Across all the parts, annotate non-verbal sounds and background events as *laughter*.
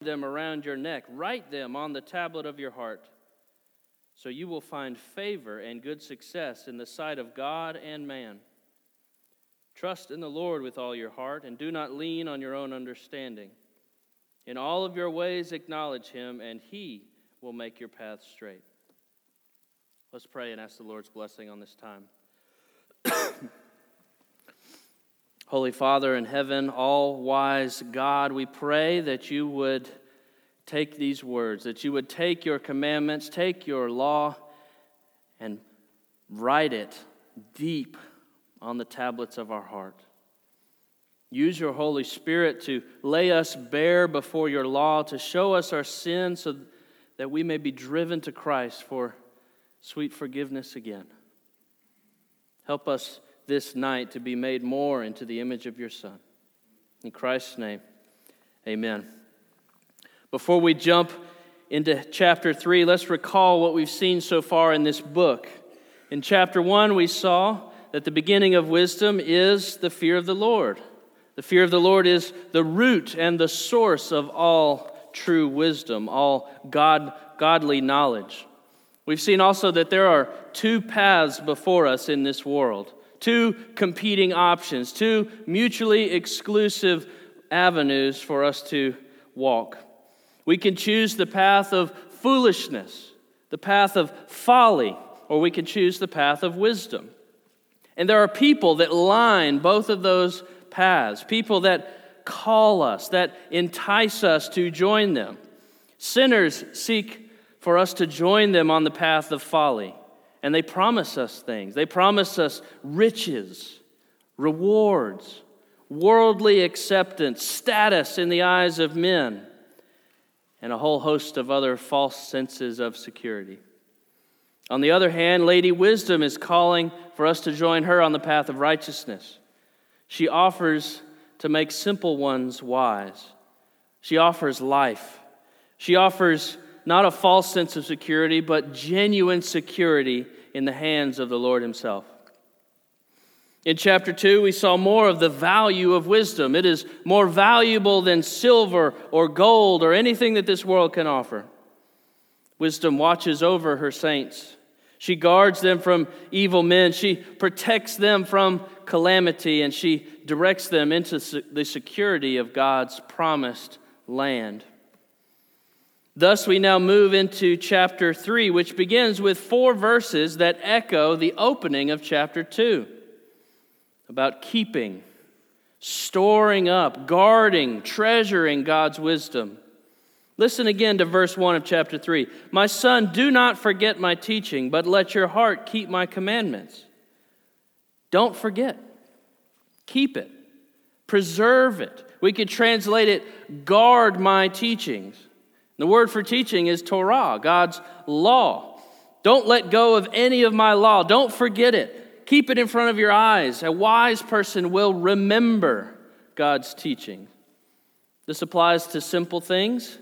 them around your neck. Write them on the tablet of your heart. So you will find favor and good success in the sight of God and man. Trust in the Lord with all your heart and do not lean on your own understanding. In all of your ways, acknowledge him, and he will make your path straight. Let's pray and ask the Lord's blessing on this time. Holy Father in heaven, all wise God, we pray that you would take these words, that you would take your commandments, take your law, and write it deep on the tablets of our heart. Use your Holy Spirit to lay us bare before your law, to show us our sin so that we may be driven to Christ for sweet forgiveness again. Help us this night to be made more into the image of your Son. In Christ's name, amen. Before we jump into chapter 3, let's recall what we've seen so far in this book. In chapter 1, we saw that the beginning of wisdom is the fear of the Lord. The fear of the Lord is the root and the source of all true wisdom, all God, godly knowledge. We've seen also that there are two paths before us in this world two competing options, two mutually exclusive avenues for us to walk. We can choose the path of foolishness, the path of folly, or we can choose the path of wisdom. And there are people that line both of those paths, people that call us, that entice us to join them. Sinners seek for us to join them on the path of folly. And they promise us things. They promise us riches, rewards, worldly acceptance, status in the eyes of men, and a whole host of other false senses of security. On the other hand, Lady Wisdom is calling for us to join her on the path of righteousness. She offers to make simple ones wise. She offers life. She offers not a false sense of security, but genuine security in the hands of the Lord Himself. In chapter 2, we saw more of the value of wisdom. It is more valuable than silver or gold or anything that this world can offer. Wisdom watches over her saints. She guards them from evil men. She protects them from calamity, and she directs them into the security of God's promised land. Thus, we now move into chapter 3, which begins with four verses that echo the opening of chapter 2 about keeping, storing up, guarding, treasuring God's wisdom. Listen again to verse 1 of chapter 3. My son, do not forget my teaching, but let your heart keep my commandments. Don't forget, keep it, preserve it. We could translate it guard my teachings. The word for teaching is Torah, God's law. Don't let go of any of my law. Don't forget it. Keep it in front of your eyes. A wise person will remember God's teaching. This applies to simple things,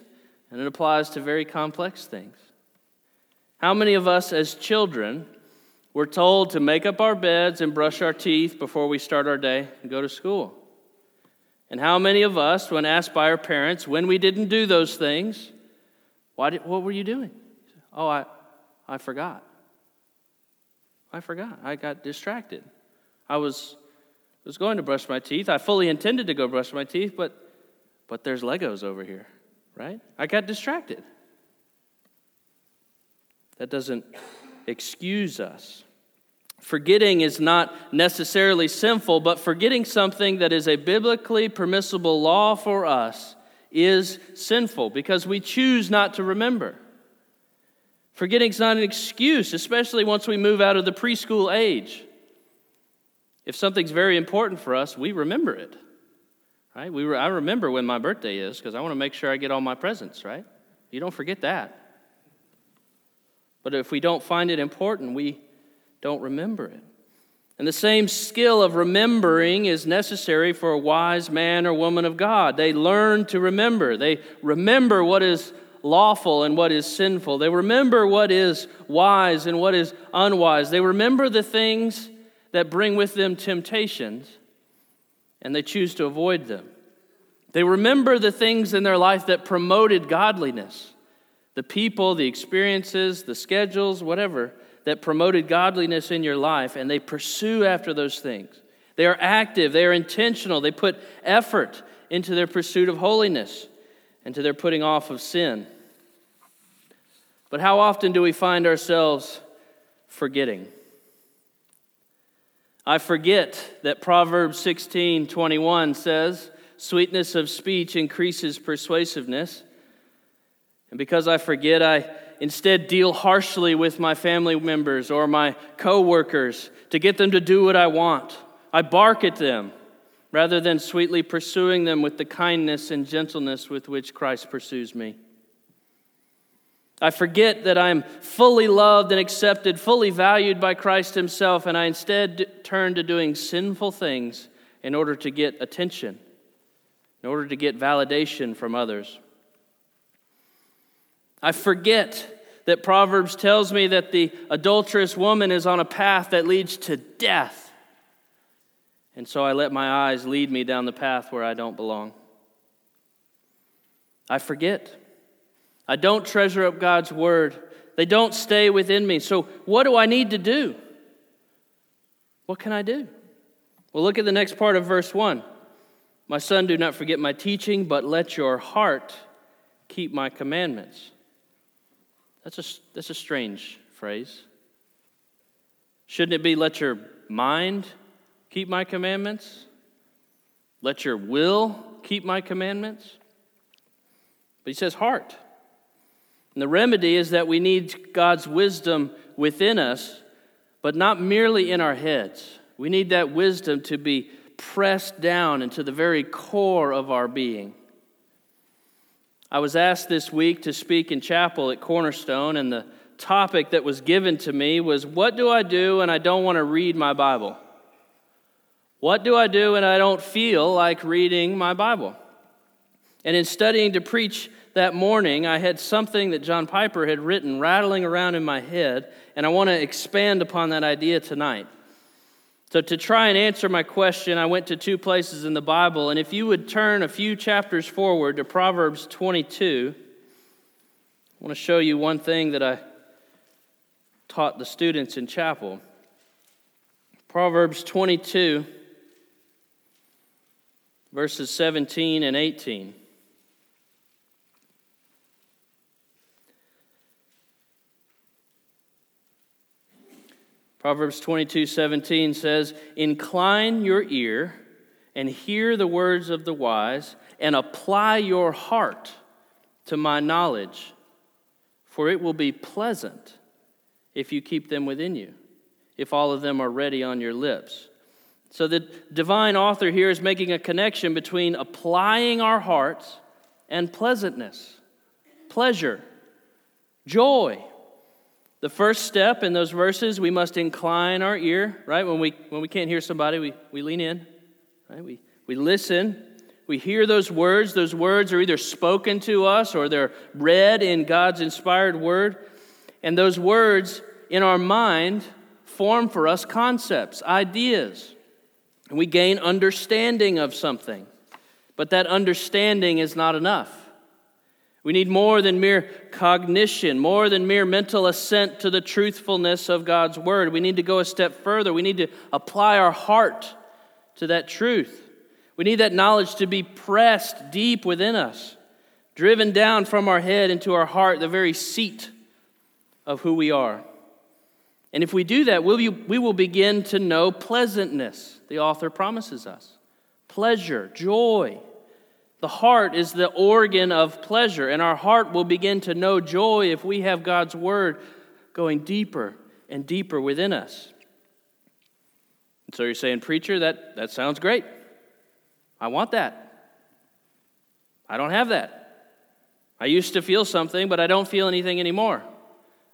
and it applies to very complex things. How many of us as children were told to make up our beds and brush our teeth before we start our day and go to school? And how many of us, when asked by our parents when we didn't do those things, why did, what were you doing? Oh, I, I forgot. I forgot. I got distracted. I was, was going to brush my teeth. I fully intended to go brush my teeth, but, but there's Legos over here, right? I got distracted. That doesn't excuse us. Forgetting is not necessarily sinful, but forgetting something that is a biblically permissible law for us is sinful because we choose not to remember. Forgetting is not an excuse, especially once we move out of the preschool age. If something's very important for us, we remember it. Right? We re- I remember when my birthday is because I want to make sure I get all my presents, right? You don't forget that. But if we don't find it important, we don't remember it. And the same skill of remembering is necessary for a wise man or woman of God. They learn to remember. They remember what is lawful and what is sinful. They remember what is wise and what is unwise. They remember the things that bring with them temptations, and they choose to avoid them. They remember the things in their life that promoted godliness the people, the experiences, the schedules, whatever that promoted godliness in your life, and they pursue after those things. They are active, they are intentional, they put effort into their pursuit of holiness and to their putting off of sin. But how often do we find ourselves forgetting? I forget that Proverbs 16 21 says, Sweetness of speech increases persuasiveness. And because I forget, I instead deal harshly with my family members or my coworkers to get them to do what I want. I bark at them rather than sweetly pursuing them with the kindness and gentleness with which Christ pursues me. I forget that I'm fully loved and accepted, fully valued by Christ Himself, and I instead turn to doing sinful things in order to get attention, in order to get validation from others. I forget that Proverbs tells me that the adulterous woman is on a path that leads to death. And so I let my eyes lead me down the path where I don't belong. I forget. I don't treasure up God's word. They don't stay within me. So, what do I need to do? What can I do? Well, look at the next part of verse 1. My son, do not forget my teaching, but let your heart keep my commandments. That's a, that's a strange phrase. Shouldn't it be, let your mind keep my commandments? Let your will keep my commandments? But he says heart. And the remedy is that we need God's wisdom within us, but not merely in our heads. We need that wisdom to be pressed down into the very core of our being. I was asked this week to speak in chapel at Cornerstone, and the topic that was given to me was What do I do when I don't want to read my Bible? What do I do when I don't feel like reading my Bible? And in studying to preach that morning, I had something that John Piper had written rattling around in my head, and I want to expand upon that idea tonight. So, to try and answer my question, I went to two places in the Bible, and if you would turn a few chapters forward to Proverbs 22, I want to show you one thing that I taught the students in chapel. Proverbs 22, verses 17 and 18. Proverbs 22 17 says, Incline your ear and hear the words of the wise, and apply your heart to my knowledge, for it will be pleasant if you keep them within you, if all of them are ready on your lips. So the divine author here is making a connection between applying our hearts and pleasantness, pleasure, joy. The first step in those verses, we must incline our ear, right? When we, when we can't hear somebody, we, we lean in, right? We, we listen. We hear those words. Those words are either spoken to us or they're read in God's inspired word. And those words in our mind form for us concepts, ideas. And we gain understanding of something. But that understanding is not enough. We need more than mere cognition, more than mere mental assent to the truthfulness of God's word. We need to go a step further. We need to apply our heart to that truth. We need that knowledge to be pressed deep within us, driven down from our head into our heart, the very seat of who we are. And if we do that, we'll be, we will begin to know pleasantness, the author promises us pleasure, joy, the heart is the organ of pleasure, and our heart will begin to know joy if we have God's word going deeper and deeper within us. And so you're saying, Preacher, that, that sounds great. I want that. I don't have that. I used to feel something, but I don't feel anything anymore.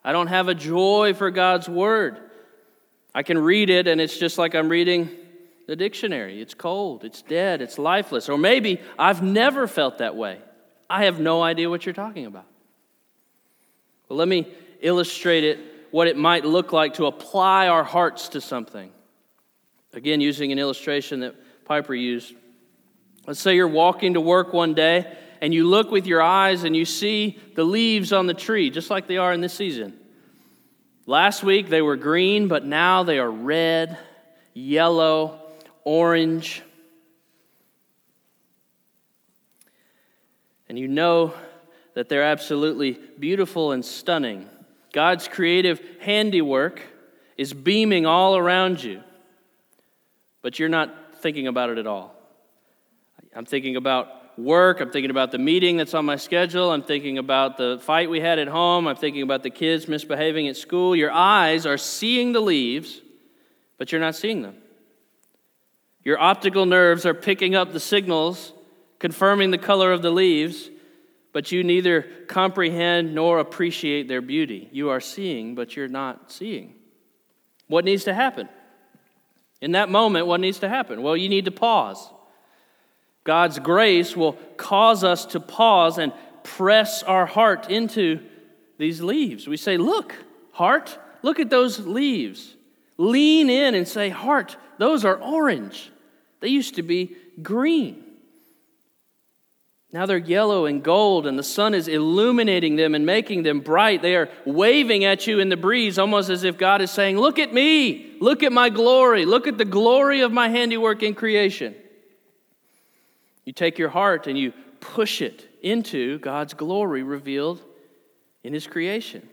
I don't have a joy for God's word. I can read it, and it's just like I'm reading the dictionary. It's cold, it's dead, it's lifeless. Or maybe I've never felt that way. I have no idea what you're talking about. Well, let me illustrate it, what it might look like to apply our hearts to something. Again, using an illustration that Piper used. Let's say you're walking to work one day and you look with your eyes and you see the leaves on the tree, just like they are in this season. Last week they were green, but now they are red, yellow, orange. And you know that they're absolutely beautiful and stunning. God's creative handiwork is beaming all around you, but you're not thinking about it at all. I'm thinking about work. I'm thinking about the meeting that's on my schedule. I'm thinking about the fight we had at home. I'm thinking about the kids misbehaving at school. Your eyes are seeing the leaves, but you're not seeing them. Your optical nerves are picking up the signals, confirming the color of the leaves, but you neither comprehend nor appreciate their beauty. You are seeing, but you're not seeing. What needs to happen? In that moment, what needs to happen? Well, you need to pause. God's grace will cause us to pause and press our heart into these leaves. We say, Look, heart, look at those leaves. Lean in and say, Heart, those are orange. They used to be green. Now they're yellow and gold, and the sun is illuminating them and making them bright. They are waving at you in the breeze, almost as if God is saying, Look at me, look at my glory, look at the glory of my handiwork in creation. You take your heart and you push it into God's glory revealed in His creation.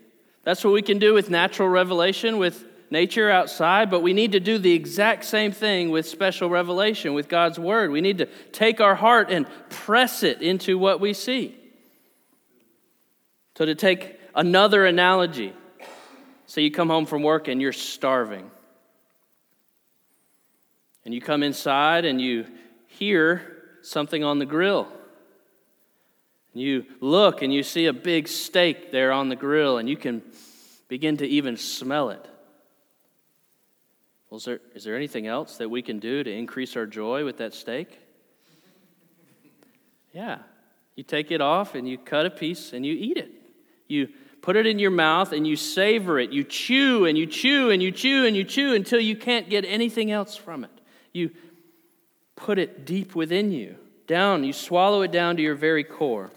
That's what we can do with natural revelation, with nature outside, but we need to do the exact same thing with special revelation, with God's Word. We need to take our heart and press it into what we see. So, to take another analogy, say you come home from work and you're starving. And you come inside and you hear something on the grill. And you look and you see a big steak there on the grill, and you can begin to even smell it. Well, is there, is there anything else that we can do to increase our joy with that steak? Yeah. You take it off and you cut a piece and you eat it. You put it in your mouth and you savor it. You chew and you chew and you chew and you chew until you can't get anything else from it. You put it deep within you, down. You swallow it down to your very core.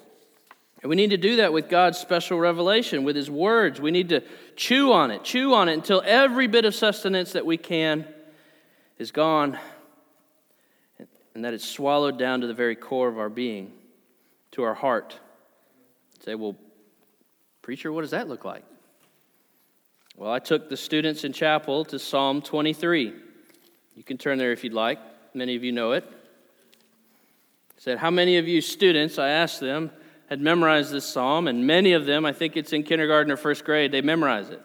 And we need to do that with God's special revelation, with His words. We need to chew on it, chew on it until every bit of sustenance that we can is gone and that it's swallowed down to the very core of our being, to our heart. Say, well, preacher, what does that look like? Well, I took the students in chapel to Psalm 23. You can turn there if you'd like. Many of you know it. I said, How many of you students, I asked them, had memorized this psalm? And many of them, I think it's in kindergarten or first grade, they memorize it.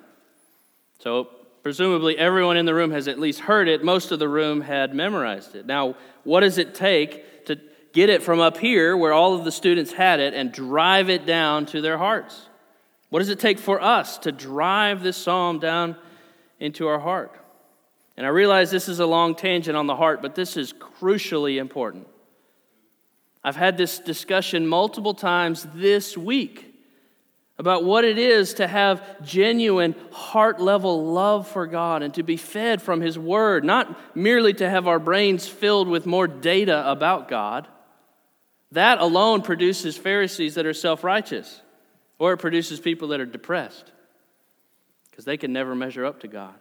So presumably everyone in the room has at least heard it. Most of the room had memorized it. Now, what does it take to get it from up here, where all of the students had it, and drive it down to their hearts? What does it take for us to drive this psalm down into our heart? And I realize this is a long tangent on the heart, but this is crucially important. I've had this discussion multiple times this week about what it is to have genuine heart level love for God and to be fed from His Word, not merely to have our brains filled with more data about God. That alone produces Pharisees that are self righteous, or it produces people that are depressed because they can never measure up to God.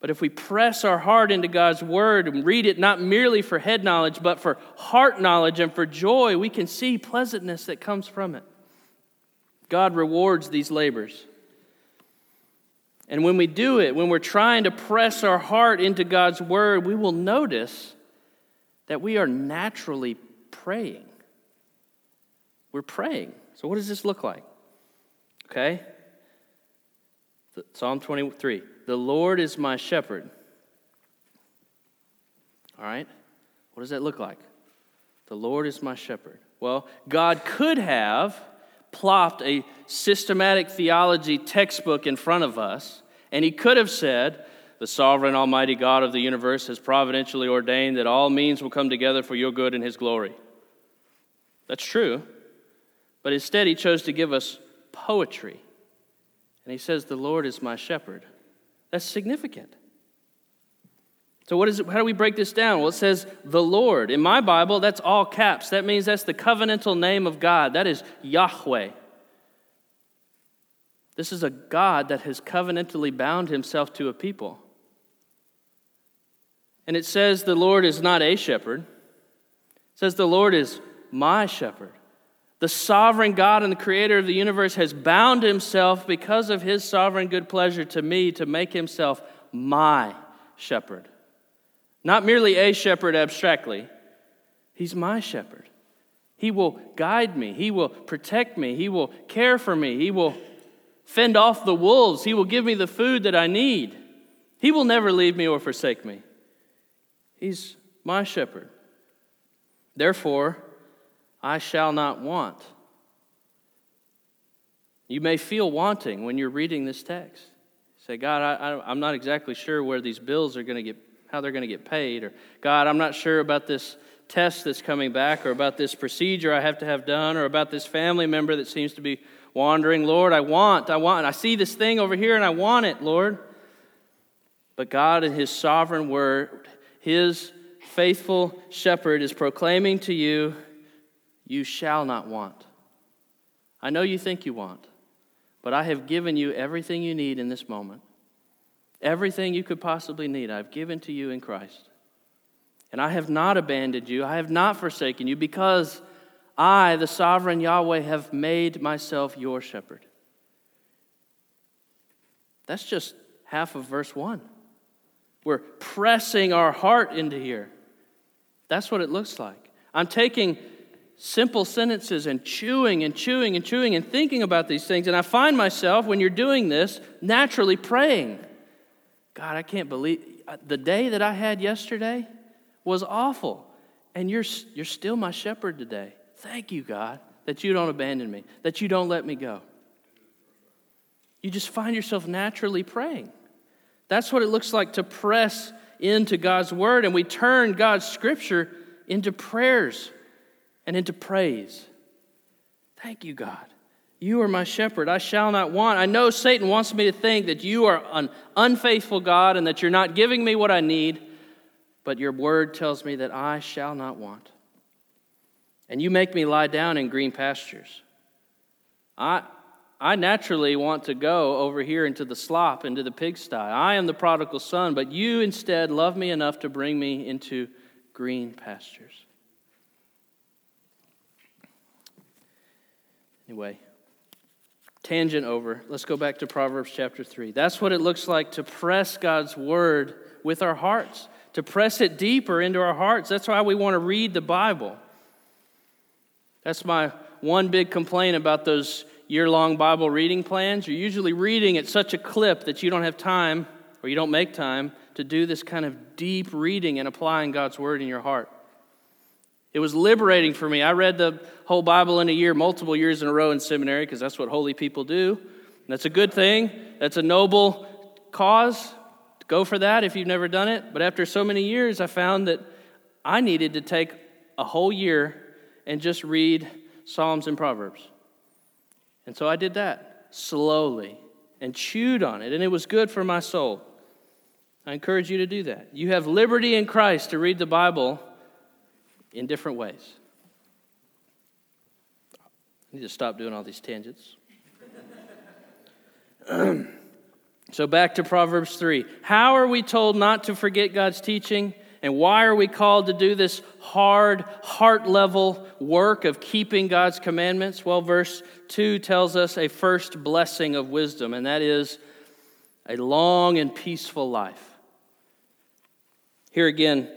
But if we press our heart into God's word and read it not merely for head knowledge, but for heart knowledge and for joy, we can see pleasantness that comes from it. God rewards these labors. And when we do it, when we're trying to press our heart into God's word, we will notice that we are naturally praying. We're praying. So, what does this look like? Okay? Psalm 23. The Lord is my shepherd. All right? What does that look like? The Lord is my shepherd. Well, God could have plopped a systematic theology textbook in front of us, and He could have said, The sovereign, almighty God of the universe has providentially ordained that all means will come together for your good and His glory. That's true. But instead, He chose to give us poetry. And He says, The Lord is my shepherd. That's significant. So, what is it, how do we break this down? Well, it says the Lord. In my Bible, that's all caps. That means that's the covenantal name of God. That is Yahweh. This is a God that has covenantally bound himself to a people. And it says the Lord is not a shepherd, it says the Lord is my shepherd. The sovereign God and the creator of the universe has bound himself because of his sovereign good pleasure to me to make himself my shepherd. Not merely a shepherd abstractly, he's my shepherd. He will guide me, he will protect me, he will care for me, he will fend off the wolves, he will give me the food that I need. He will never leave me or forsake me. He's my shepherd. Therefore, I shall not want. You may feel wanting when you're reading this text. Say, God, I, am not exactly sure where these bills are going to get, how they're going to get paid. Or, God, I'm not sure about this test that's coming back, or about this procedure I have to have done, or about this family member that seems to be wandering. Lord, I want, I want, I see this thing over here and I want it, Lord. But God, in His sovereign word, His faithful shepherd is proclaiming to you you shall not want. I know you think you want, but I have given you everything you need in this moment. Everything you could possibly need, I've given to you in Christ. And I have not abandoned you, I have not forsaken you, because I, the sovereign Yahweh, have made myself your shepherd. That's just half of verse 1. We're pressing our heart into here. That's what it looks like. I'm taking simple sentences and chewing and chewing and chewing and thinking about these things. And I find myself, when you're doing this, naturally praying God, I can't believe uh, the day that I had yesterday was awful. And you're, you're still my shepherd today. Thank you, God, that you don't abandon me, that you don't let me go. You just find yourself naturally praying. That's what it looks like to press into God's word, and we turn God's scripture into prayers and into praise. Thank you, God. You are my shepherd. I shall not want. I know Satan wants me to think that you are an unfaithful God and that you're not giving me what I need, but your word tells me that I shall not want. And you make me lie down in green pastures. I, I naturally want to go over here into the slop, into the pigsty. I am the prodigal son, but you instead love me enough to bring me into green pastures. Anyway, tangent over. Let's go back to Proverbs chapter 3. That's what it looks like to press God's word with our hearts, to press it deeper into our hearts. That's why we want to read the Bible. That's my one big complaint about those year long Bible reading plans. You're usually reading at such a clip that you don't have time or you don't make time to do this kind of deep reading and applying God's word in your heart. It was liberating for me. I read the whole Bible in a year, multiple years in a row in seminary, because that's what holy people do. That's a good thing. That's a noble cause. Go for that if you've never done it. But after so many years, I found that I needed to take a whole year and just read Psalms and Proverbs. And so I did that slowly and chewed on it, and it was good for my soul. I encourage you to do that. You have liberty in Christ to read the Bible in different ways. I need to stop doing all these tangents. *clears throat* so, back to Proverbs 3. How are we told not to forget God's teaching? And why are we called to do this hard, heart level work of keeping God's commandments? Well, verse 2 tells us a first blessing of wisdom, and that is a long and peaceful life. Here again,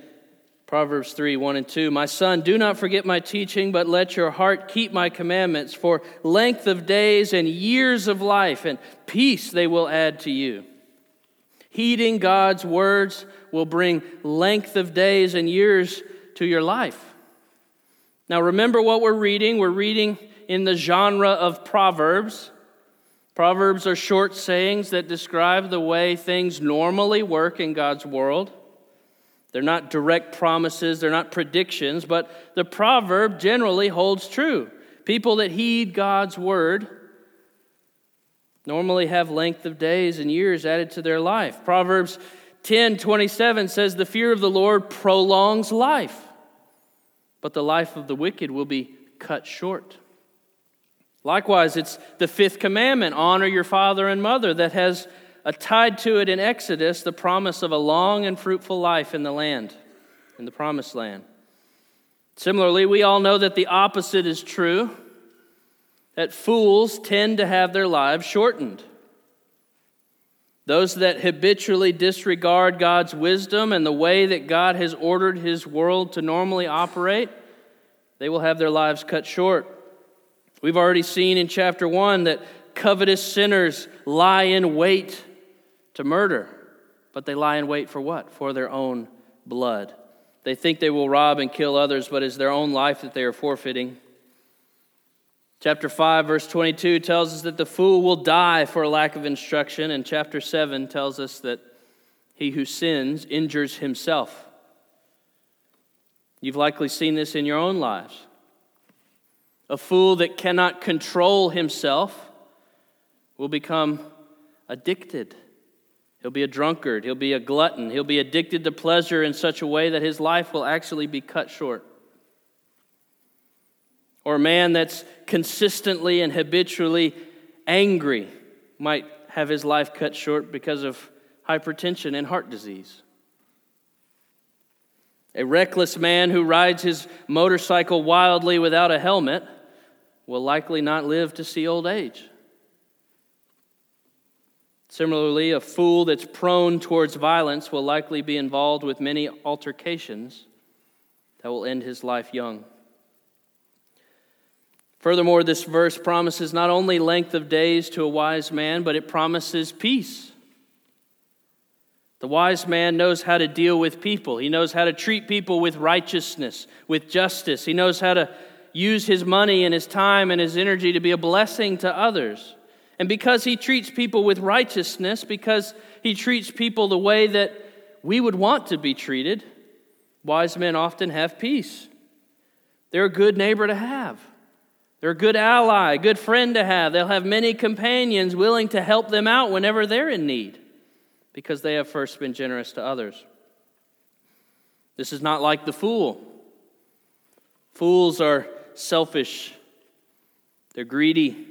Proverbs 3 1 and 2. My son, do not forget my teaching, but let your heart keep my commandments, for length of days and years of life and peace they will add to you. Heeding God's words will bring length of days and years to your life. Now, remember what we're reading. We're reading in the genre of Proverbs. Proverbs are short sayings that describe the way things normally work in God's world. They're not direct promises, they're not predictions, but the proverb generally holds true. People that heed God's word normally have length of days and years added to their life. Proverbs 10 27 says, The fear of the Lord prolongs life, but the life of the wicked will be cut short. Likewise, it's the fifth commandment honor your father and mother that has tied to it in Exodus the promise of a long and fruitful life in the land, in the promised land. Similarly, we all know that the opposite is true that fools tend to have their lives shortened. Those that habitually disregard God's wisdom and the way that God has ordered his world to normally operate, they will have their lives cut short. We've already seen in chapter 1 that covetous sinners lie in wait to murder, but they lie in wait for what? For their own blood. They think they will rob and kill others, but it's their own life that they are forfeiting. Chapter 5, verse 22 tells us that the fool will die for a lack of instruction, and chapter 7 tells us that he who sins injures himself. You've likely seen this in your own lives. A fool that cannot control himself will become addicted. He'll be a drunkard. He'll be a glutton. He'll be addicted to pleasure in such a way that his life will actually be cut short or a man that's consistently and habitually angry might have his life cut short because of hypertension and heart disease. A reckless man who rides his motorcycle wildly without a helmet will likely not live to see old age. Similarly, a fool that's prone towards violence will likely be involved with many altercations that will end his life young. Furthermore, this verse promises not only length of days to a wise man, but it promises peace. The wise man knows how to deal with people. He knows how to treat people with righteousness, with justice. He knows how to use his money and his time and his energy to be a blessing to others. And because he treats people with righteousness, because he treats people the way that we would want to be treated, wise men often have peace. They're a good neighbor to have. They're a good ally, a good friend to have. They'll have many companions willing to help them out whenever they're in need because they have first been generous to others. This is not like the fool. Fools are selfish, they're greedy,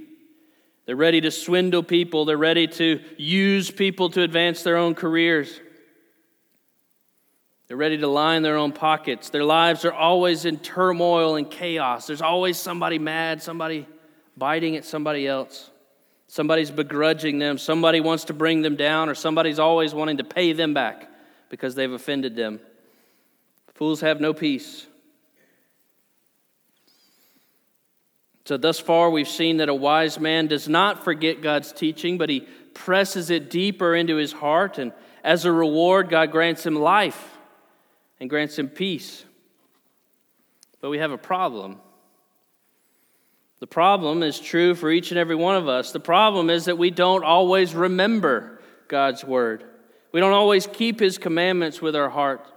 they're ready to swindle people, they're ready to use people to advance their own careers. They're ready to line their own pockets. Their lives are always in turmoil and chaos. There's always somebody mad, somebody biting at somebody else. Somebody's begrudging them. Somebody wants to bring them down, or somebody's always wanting to pay them back because they've offended them. Fools have no peace. So, thus far, we've seen that a wise man does not forget God's teaching, but he presses it deeper into his heart, and as a reward, God grants him life and grants him peace. But we have a problem. The problem is true for each and every one of us. The problem is that we don't always remember God's word. We don't always keep his commandments with our heart.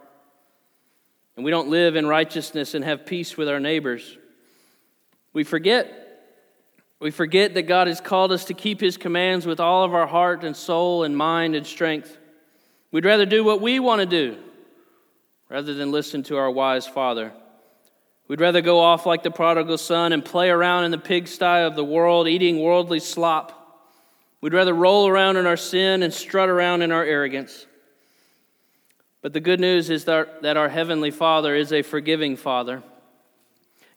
And we don't live in righteousness and have peace with our neighbors. We forget. We forget that God has called us to keep his commands with all of our heart and soul and mind and strength. We'd rather do what we want to do rather than listen to our wise father. We'd rather go off like the prodigal son and play around in the pigsty of the world, eating worldly slop. We'd rather roll around in our sin and strut around in our arrogance. But the good news is that, that our Heavenly Father is a forgiving Father.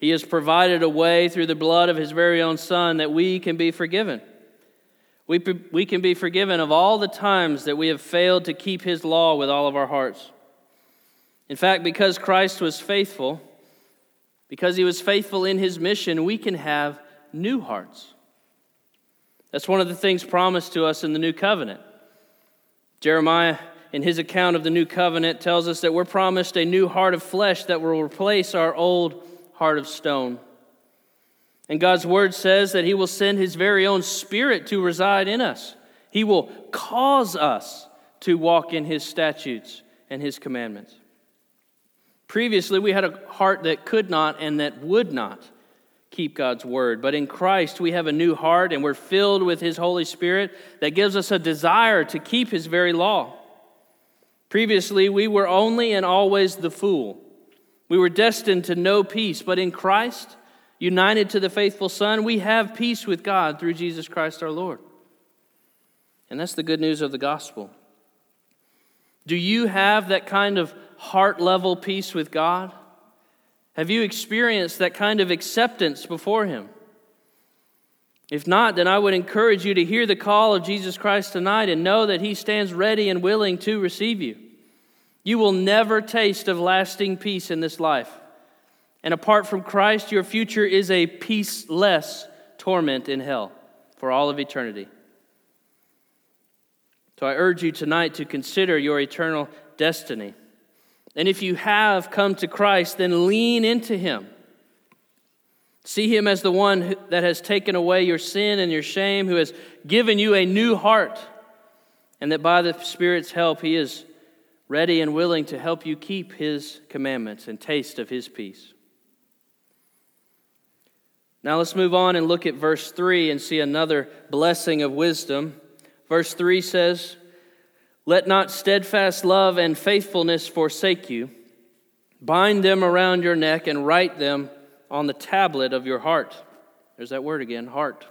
He has provided a way through the blood of His very own Son that we can be forgiven. We, we can be forgiven of all the times that we have failed to keep His law with all of our hearts. In fact, because Christ was faithful, because he was faithful in his mission, we can have new hearts. That's one of the things promised to us in the new covenant. Jeremiah, in his account of the new covenant, tells us that we're promised a new heart of flesh that will replace our old heart of stone. And God's word says that he will send his very own spirit to reside in us. He will cause us to walk in his statutes and his commandments. Previously, we had a heart that could not and that would not keep God's word. But in Christ, we have a new heart and we're filled with His Holy Spirit that gives us a desire to keep His very law. Previously, we were only and always the fool. We were destined to know peace, but in Christ, united to the faithful Son, we have peace with God through Jesus Christ our Lord. And that's the good news of the gospel. Do you have that kind of heart level peace with God? Have you experienced that kind of acceptance before Him? If not, then I would encourage you to hear the call of Jesus Christ tonight and know that He stands ready and willing to receive you. You will never taste of lasting peace in this life. And apart from Christ, your future is a peaceless torment in hell for all of eternity. So I urge you tonight to consider your eternal destiny. And if you have come to Christ, then lean into Him. See Him as the one that has taken away your sin and your shame, who has given you a new heart, and that by the Spirit's help, He is ready and willing to help you keep His commandments and taste of His peace. Now let's move on and look at verse 3 and see another blessing of wisdom. Verse 3 says, Let not steadfast love and faithfulness forsake you. Bind them around your neck and write them on the tablet of your heart. There's that word again, heart.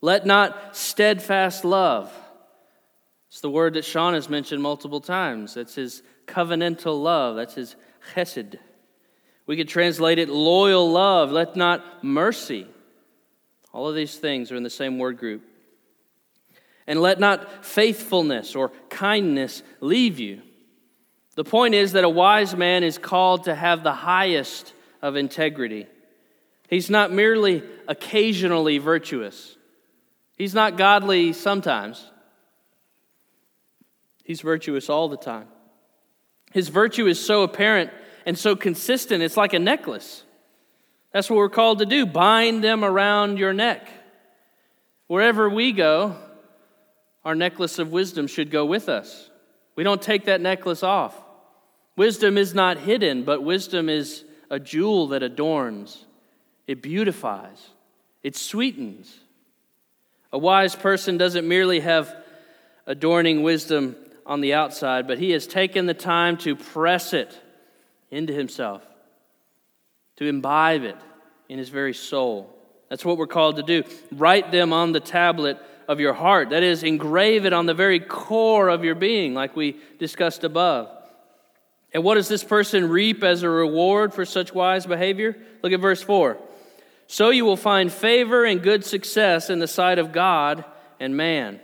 Let not steadfast love. It's the word that Sean has mentioned multiple times. That's his covenantal love. That's his chesed. We could translate it loyal love, let not mercy. All of these things are in the same word group. And let not faithfulness or kindness leave you. The point is that a wise man is called to have the highest of integrity. He's not merely occasionally virtuous, he's not godly sometimes. He's virtuous all the time. His virtue is so apparent and so consistent, it's like a necklace. That's what we're called to do bind them around your neck. Wherever we go, our necklace of wisdom should go with us. We don't take that necklace off. Wisdom is not hidden, but wisdom is a jewel that adorns, it beautifies, it sweetens. A wise person doesn't merely have adorning wisdom on the outside, but he has taken the time to press it into himself, to imbibe it in his very soul. That's what we're called to do. Write them on the tablet of your heart. That is, engrave it on the very core of your being, like we discussed above. And what does this person reap as a reward for such wise behavior? Look at verse 4. So you will find favor and good success in the sight of God and man.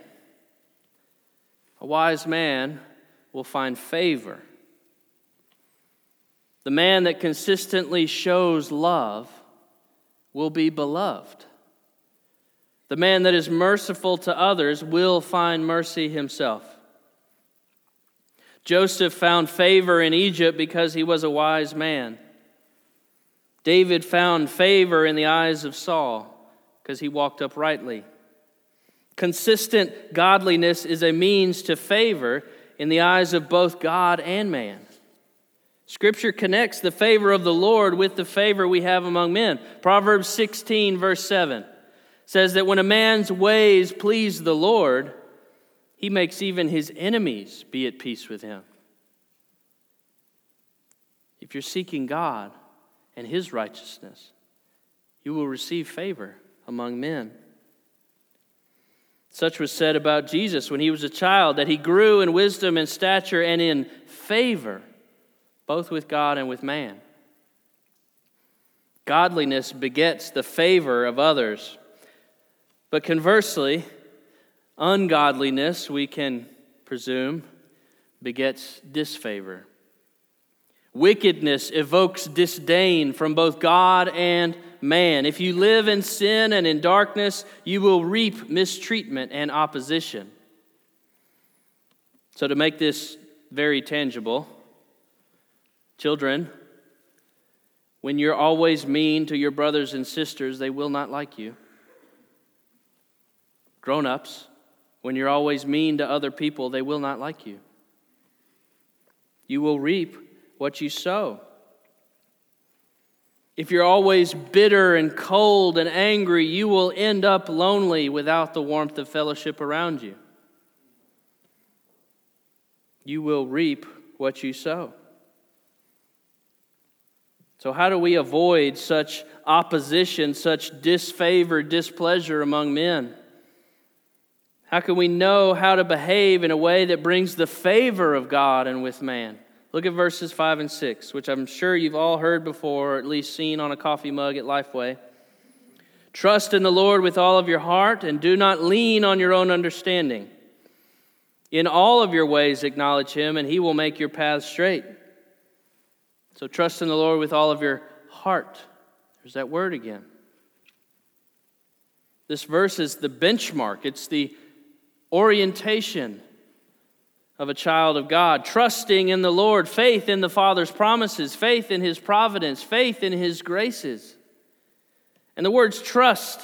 A wise man will find favor the man that consistently shows love will be beloved. The man that is merciful to others will find mercy himself. Joseph found favor in Egypt because he was a wise man. David found favor in the eyes of Saul because he walked uprightly. Consistent godliness is a means to favor in the eyes of both God and man. Scripture connects the favor of the Lord with the favor we have among men. Proverbs 16, verse 7 says that when a man's ways please the Lord, he makes even his enemies be at peace with him. If you're seeking God and his righteousness, you will receive favor among men. Such was said about Jesus when he was a child, that he grew in wisdom and stature and in favor both with God and with man. Godliness begets the favor of others. But conversely, ungodliness, we can presume, begets disfavor. Wickedness evokes disdain from both God and man. If you live in sin and in darkness, you will reap mistreatment and opposition. So, to make this very tangible, Children, when you're always mean to your brothers and sisters, they will not like you. Grown ups, when you're always mean to other people, they will not like you. You will reap what you sow. If you're always bitter and cold and angry, you will end up lonely without the warmth of fellowship around you. You will reap what you sow. So, how do we avoid such opposition, such disfavor, displeasure among men? How can we know how to behave in a way that brings the favor of God and with man? Look at verses 5 and 6, which I'm sure you've all heard before, or at least seen on a coffee mug at Lifeway. Trust in the Lord with all of your heart, and do not lean on your own understanding. In all of your ways, acknowledge Him, and He will make your paths straight. So trust in the Lord with all of your heart. There's that word again. This verse is the benchmark, it's the orientation of a child of God, trusting in the Lord, faith in the Father's promises, faith in His providence, faith in His graces. And the words trust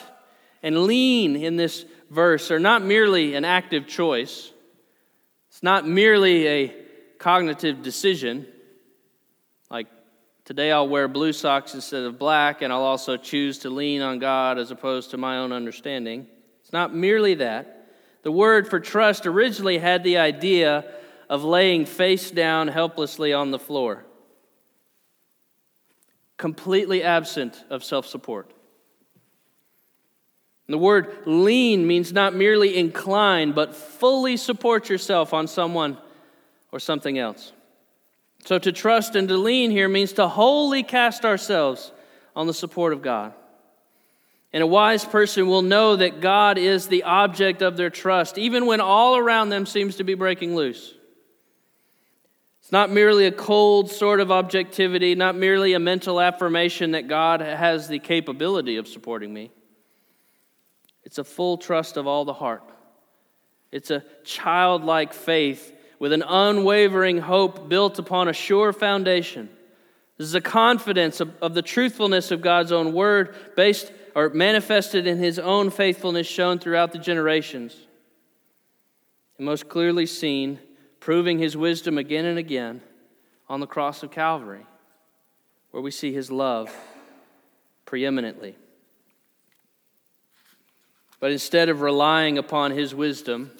and lean in this verse are not merely an active choice, it's not merely a cognitive decision, like today I'll wear blue socks instead of black, and I'll also choose to lean on God as opposed to my own understanding. It's not merely that. The word for trust originally had the idea of laying face down helplessly on the floor, completely absent of self support. The word lean means not merely incline, but fully support yourself on someone or something else. So to trust and to lean here means to wholly cast ourselves on the support of God. And a wise person will know that God is the object of their trust, even when all around them seems to be breaking loose. It's not merely a cold sort of objectivity, not merely a mental affirmation that God has the capability of supporting me. It's a full trust of all the heart. It's a childlike faith with an unwavering hope built upon a sure foundation. This is a confidence of, of the truthfulness of God's own word based or manifested in his own faithfulness shown throughout the generations. And most clearly seen, proving his wisdom again and again on the cross of Calvary, where we see his love preeminently. But instead of relying upon his wisdom,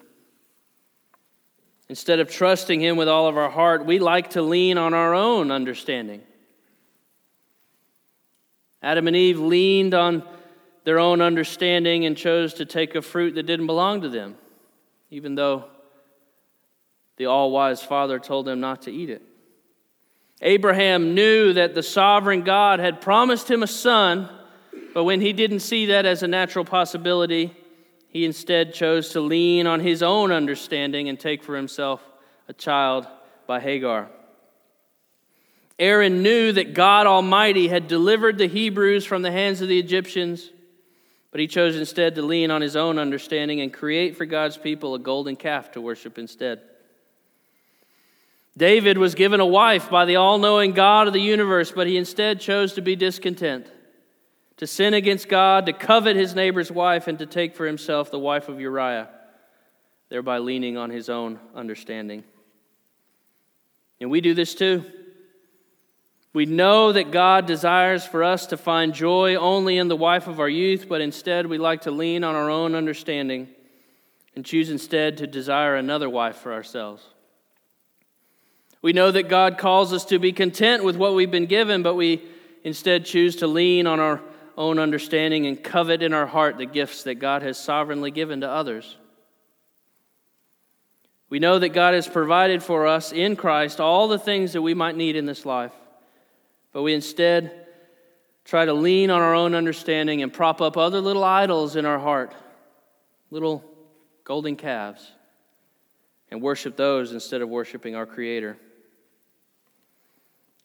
instead of trusting him with all of our heart, we like to lean on our own understanding. Adam and Eve leaned on their own understanding and chose to take a fruit that didn't belong to them, even though the all wise Father told them not to eat it. Abraham knew that the sovereign God had promised him a son, but when he didn't see that as a natural possibility, he instead chose to lean on his own understanding and take for himself a child by Hagar. Aaron knew that God Almighty had delivered the Hebrews from the hands of the Egyptians but he chose instead to lean on his own understanding and create for God's people a golden calf to worship instead. David was given a wife by the all knowing God of the universe, but he instead chose to be discontent, to sin against God, to covet his neighbor's wife, and to take for himself the wife of Uriah, thereby leaning on his own understanding. And we do this too. We know that God desires for us to find joy only in the wife of our youth, but instead we like to lean on our own understanding and choose instead to desire another wife for ourselves. We know that God calls us to be content with what we've been given, but we instead choose to lean on our own understanding and covet in our heart the gifts that God has sovereignly given to others. We know that God has provided for us in Christ all the things that we might need in this life. But we instead try to lean on our own understanding and prop up other little idols in our heart, little golden calves, and worship those instead of worshiping our Creator.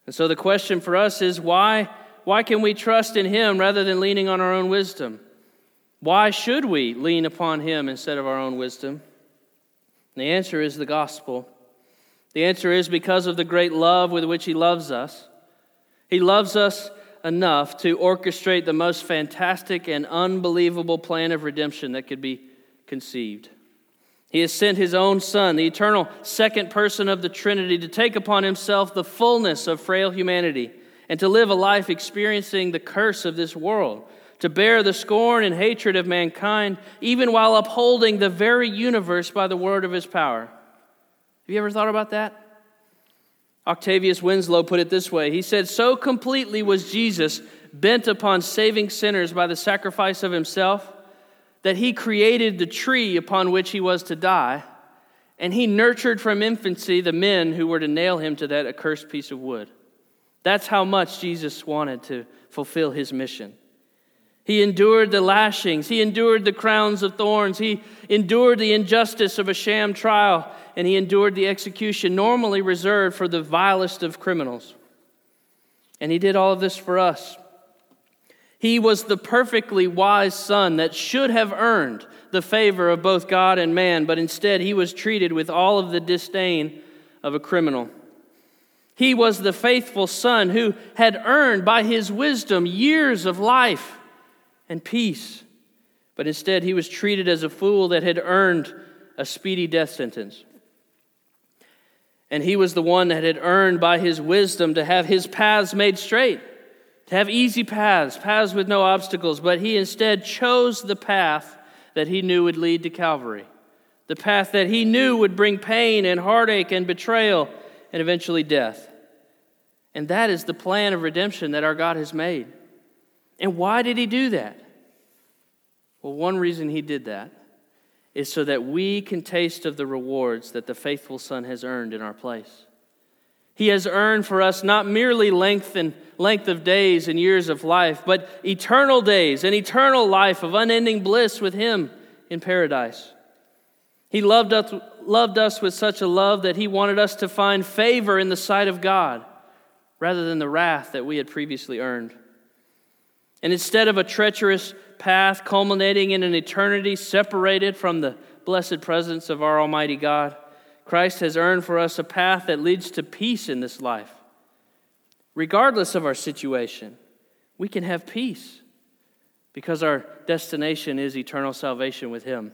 And so the question for us is why, why can we trust in Him rather than leaning on our own wisdom? Why should we lean upon Him instead of our own wisdom? And the answer is the gospel. The answer is because of the great love with which He loves us. He loves us enough to orchestrate the most fantastic and unbelievable plan of redemption that could be conceived. He has sent his own Son, the eternal second person of the Trinity, to take upon himself the fullness of frail humanity and to live a life experiencing the curse of this world, to bear the scorn and hatred of mankind, even while upholding the very universe by the word of his power. Have you ever thought about that? Octavius Winslow put it this way He said, So completely was Jesus bent upon saving sinners by the sacrifice of himself that he created the tree upon which he was to die, and he nurtured from infancy the men who were to nail him to that accursed piece of wood. That's how much Jesus wanted to fulfill his mission. He endured the lashings. He endured the crowns of thorns. He endured the injustice of a sham trial. And he endured the execution normally reserved for the vilest of criminals. And he did all of this for us. He was the perfectly wise son that should have earned the favor of both God and man, but instead he was treated with all of the disdain of a criminal. He was the faithful son who had earned by his wisdom years of life and peace. But instead, he was treated as a fool that had earned a speedy death sentence. And he was the one that had earned by his wisdom to have his paths made straight, to have easy paths, paths with no obstacles. But he instead chose the path that he knew would lead to Calvary, the path that he knew would bring pain and heartache and betrayal and eventually death. And that is the plan of redemption that our God has made. And why did he do that? Well, one reason he did that is so that we can taste of the rewards that the faithful Son has earned in our place. He has earned for us not merely length and length of days and years of life, but eternal days and eternal life of unending bliss with him in paradise. He loved us, loved us with such a love that he wanted us to find favor in the sight of God rather than the wrath that we had previously earned. And instead of a treacherous path culminating in an eternity separated from the blessed presence of our Almighty God, Christ has earned for us a path that leads to peace in this life. Regardless of our situation, we can have peace because our destination is eternal salvation with Him.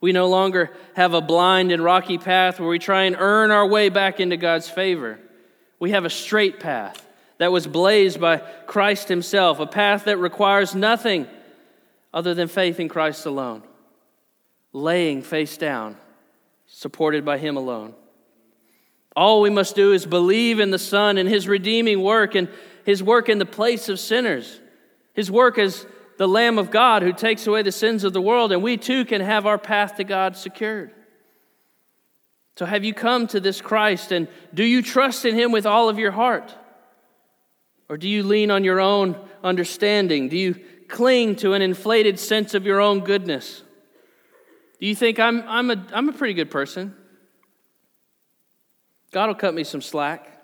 We no longer have a blind and rocky path where we try and earn our way back into God's favor. We have a straight path that was blazed by Christ Himself, a path that requires nothing other than faith in Christ alone, laying face down, supported by Him alone. All we must do is believe in the Son and His redeeming work and His work in the place of sinners, His work as the Lamb of God who takes away the sins of the world, and we too can have our path to God secured. So, have you come to this Christ and do you trust in Him with all of your heart? Or do you lean on your own understanding? Do you cling to an inflated sense of your own goodness? Do you think I'm, I'm, a, I'm a pretty good person? God will cut me some slack.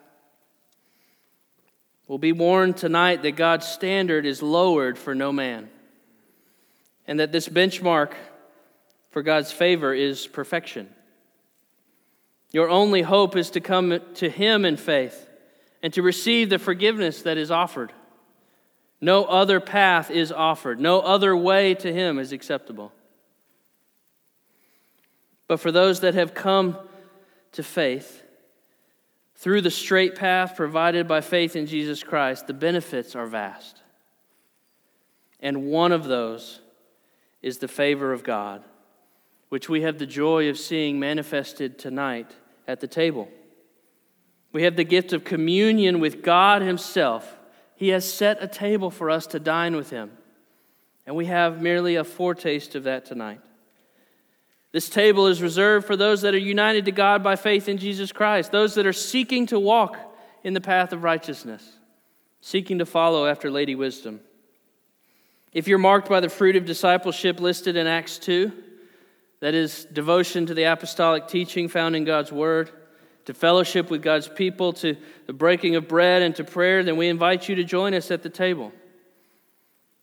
We'll be warned tonight that God's standard is lowered for no man, and that this benchmark for God's favor is perfection. Your only hope is to come to Him in faith and to receive the forgiveness that is offered. No other path is offered, no other way to Him is acceptable. But for those that have come to faith, through the straight path provided by faith in Jesus Christ, the benefits are vast. And one of those is the favor of God, which we have the joy of seeing manifested tonight at the table. We have the gift of communion with God Himself. He has set a table for us to dine with Him. And we have merely a foretaste of that tonight. This table is reserved for those that are united to God by faith in Jesus Christ, those that are seeking to walk in the path of righteousness, seeking to follow after Lady Wisdom. If you're marked by the fruit of discipleship listed in Acts 2, that is devotion to the apostolic teaching found in God's Word, to fellowship with God's people, to the breaking of bread, and to prayer, then we invite you to join us at the table.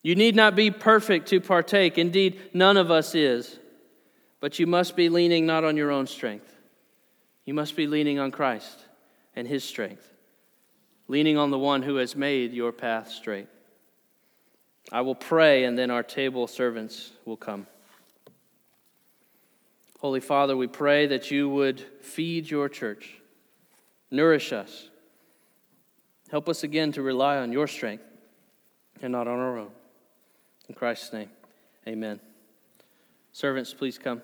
You need not be perfect to partake. Indeed, none of us is. But you must be leaning not on your own strength. You must be leaning on Christ and His strength, leaning on the one who has made your path straight. I will pray, and then our table servants will come. Holy Father, we pray that you would feed your church, nourish us. Help us again to rely on your strength and not on our own. In Christ's name, amen. Servants, please come.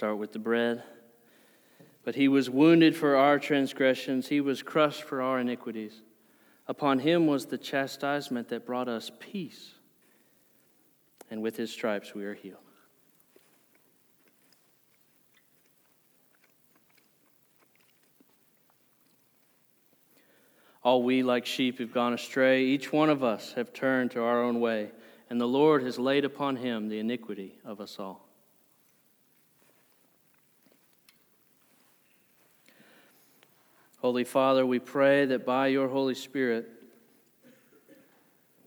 Start with the bread. But he was wounded for our transgressions, he was crushed for our iniquities. Upon him was the chastisement that brought us peace, and with his stripes we are healed. All we, like sheep, have gone astray. Each one of us have turned to our own way, and the Lord has laid upon him the iniquity of us all. Holy Father, we pray that by your Holy Spirit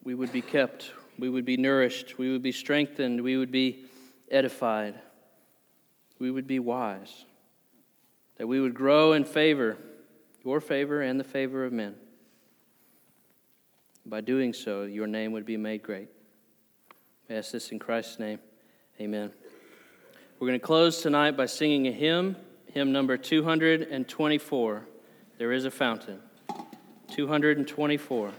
we would be kept, we would be nourished, we would be strengthened, we would be edified, we would be wise, that we would grow in favor, your favor and the favor of men. By doing so, your name would be made great. I ask this in Christ's name. Amen. We're going to close tonight by singing a hymn, hymn number 224. There is a fountain. 224.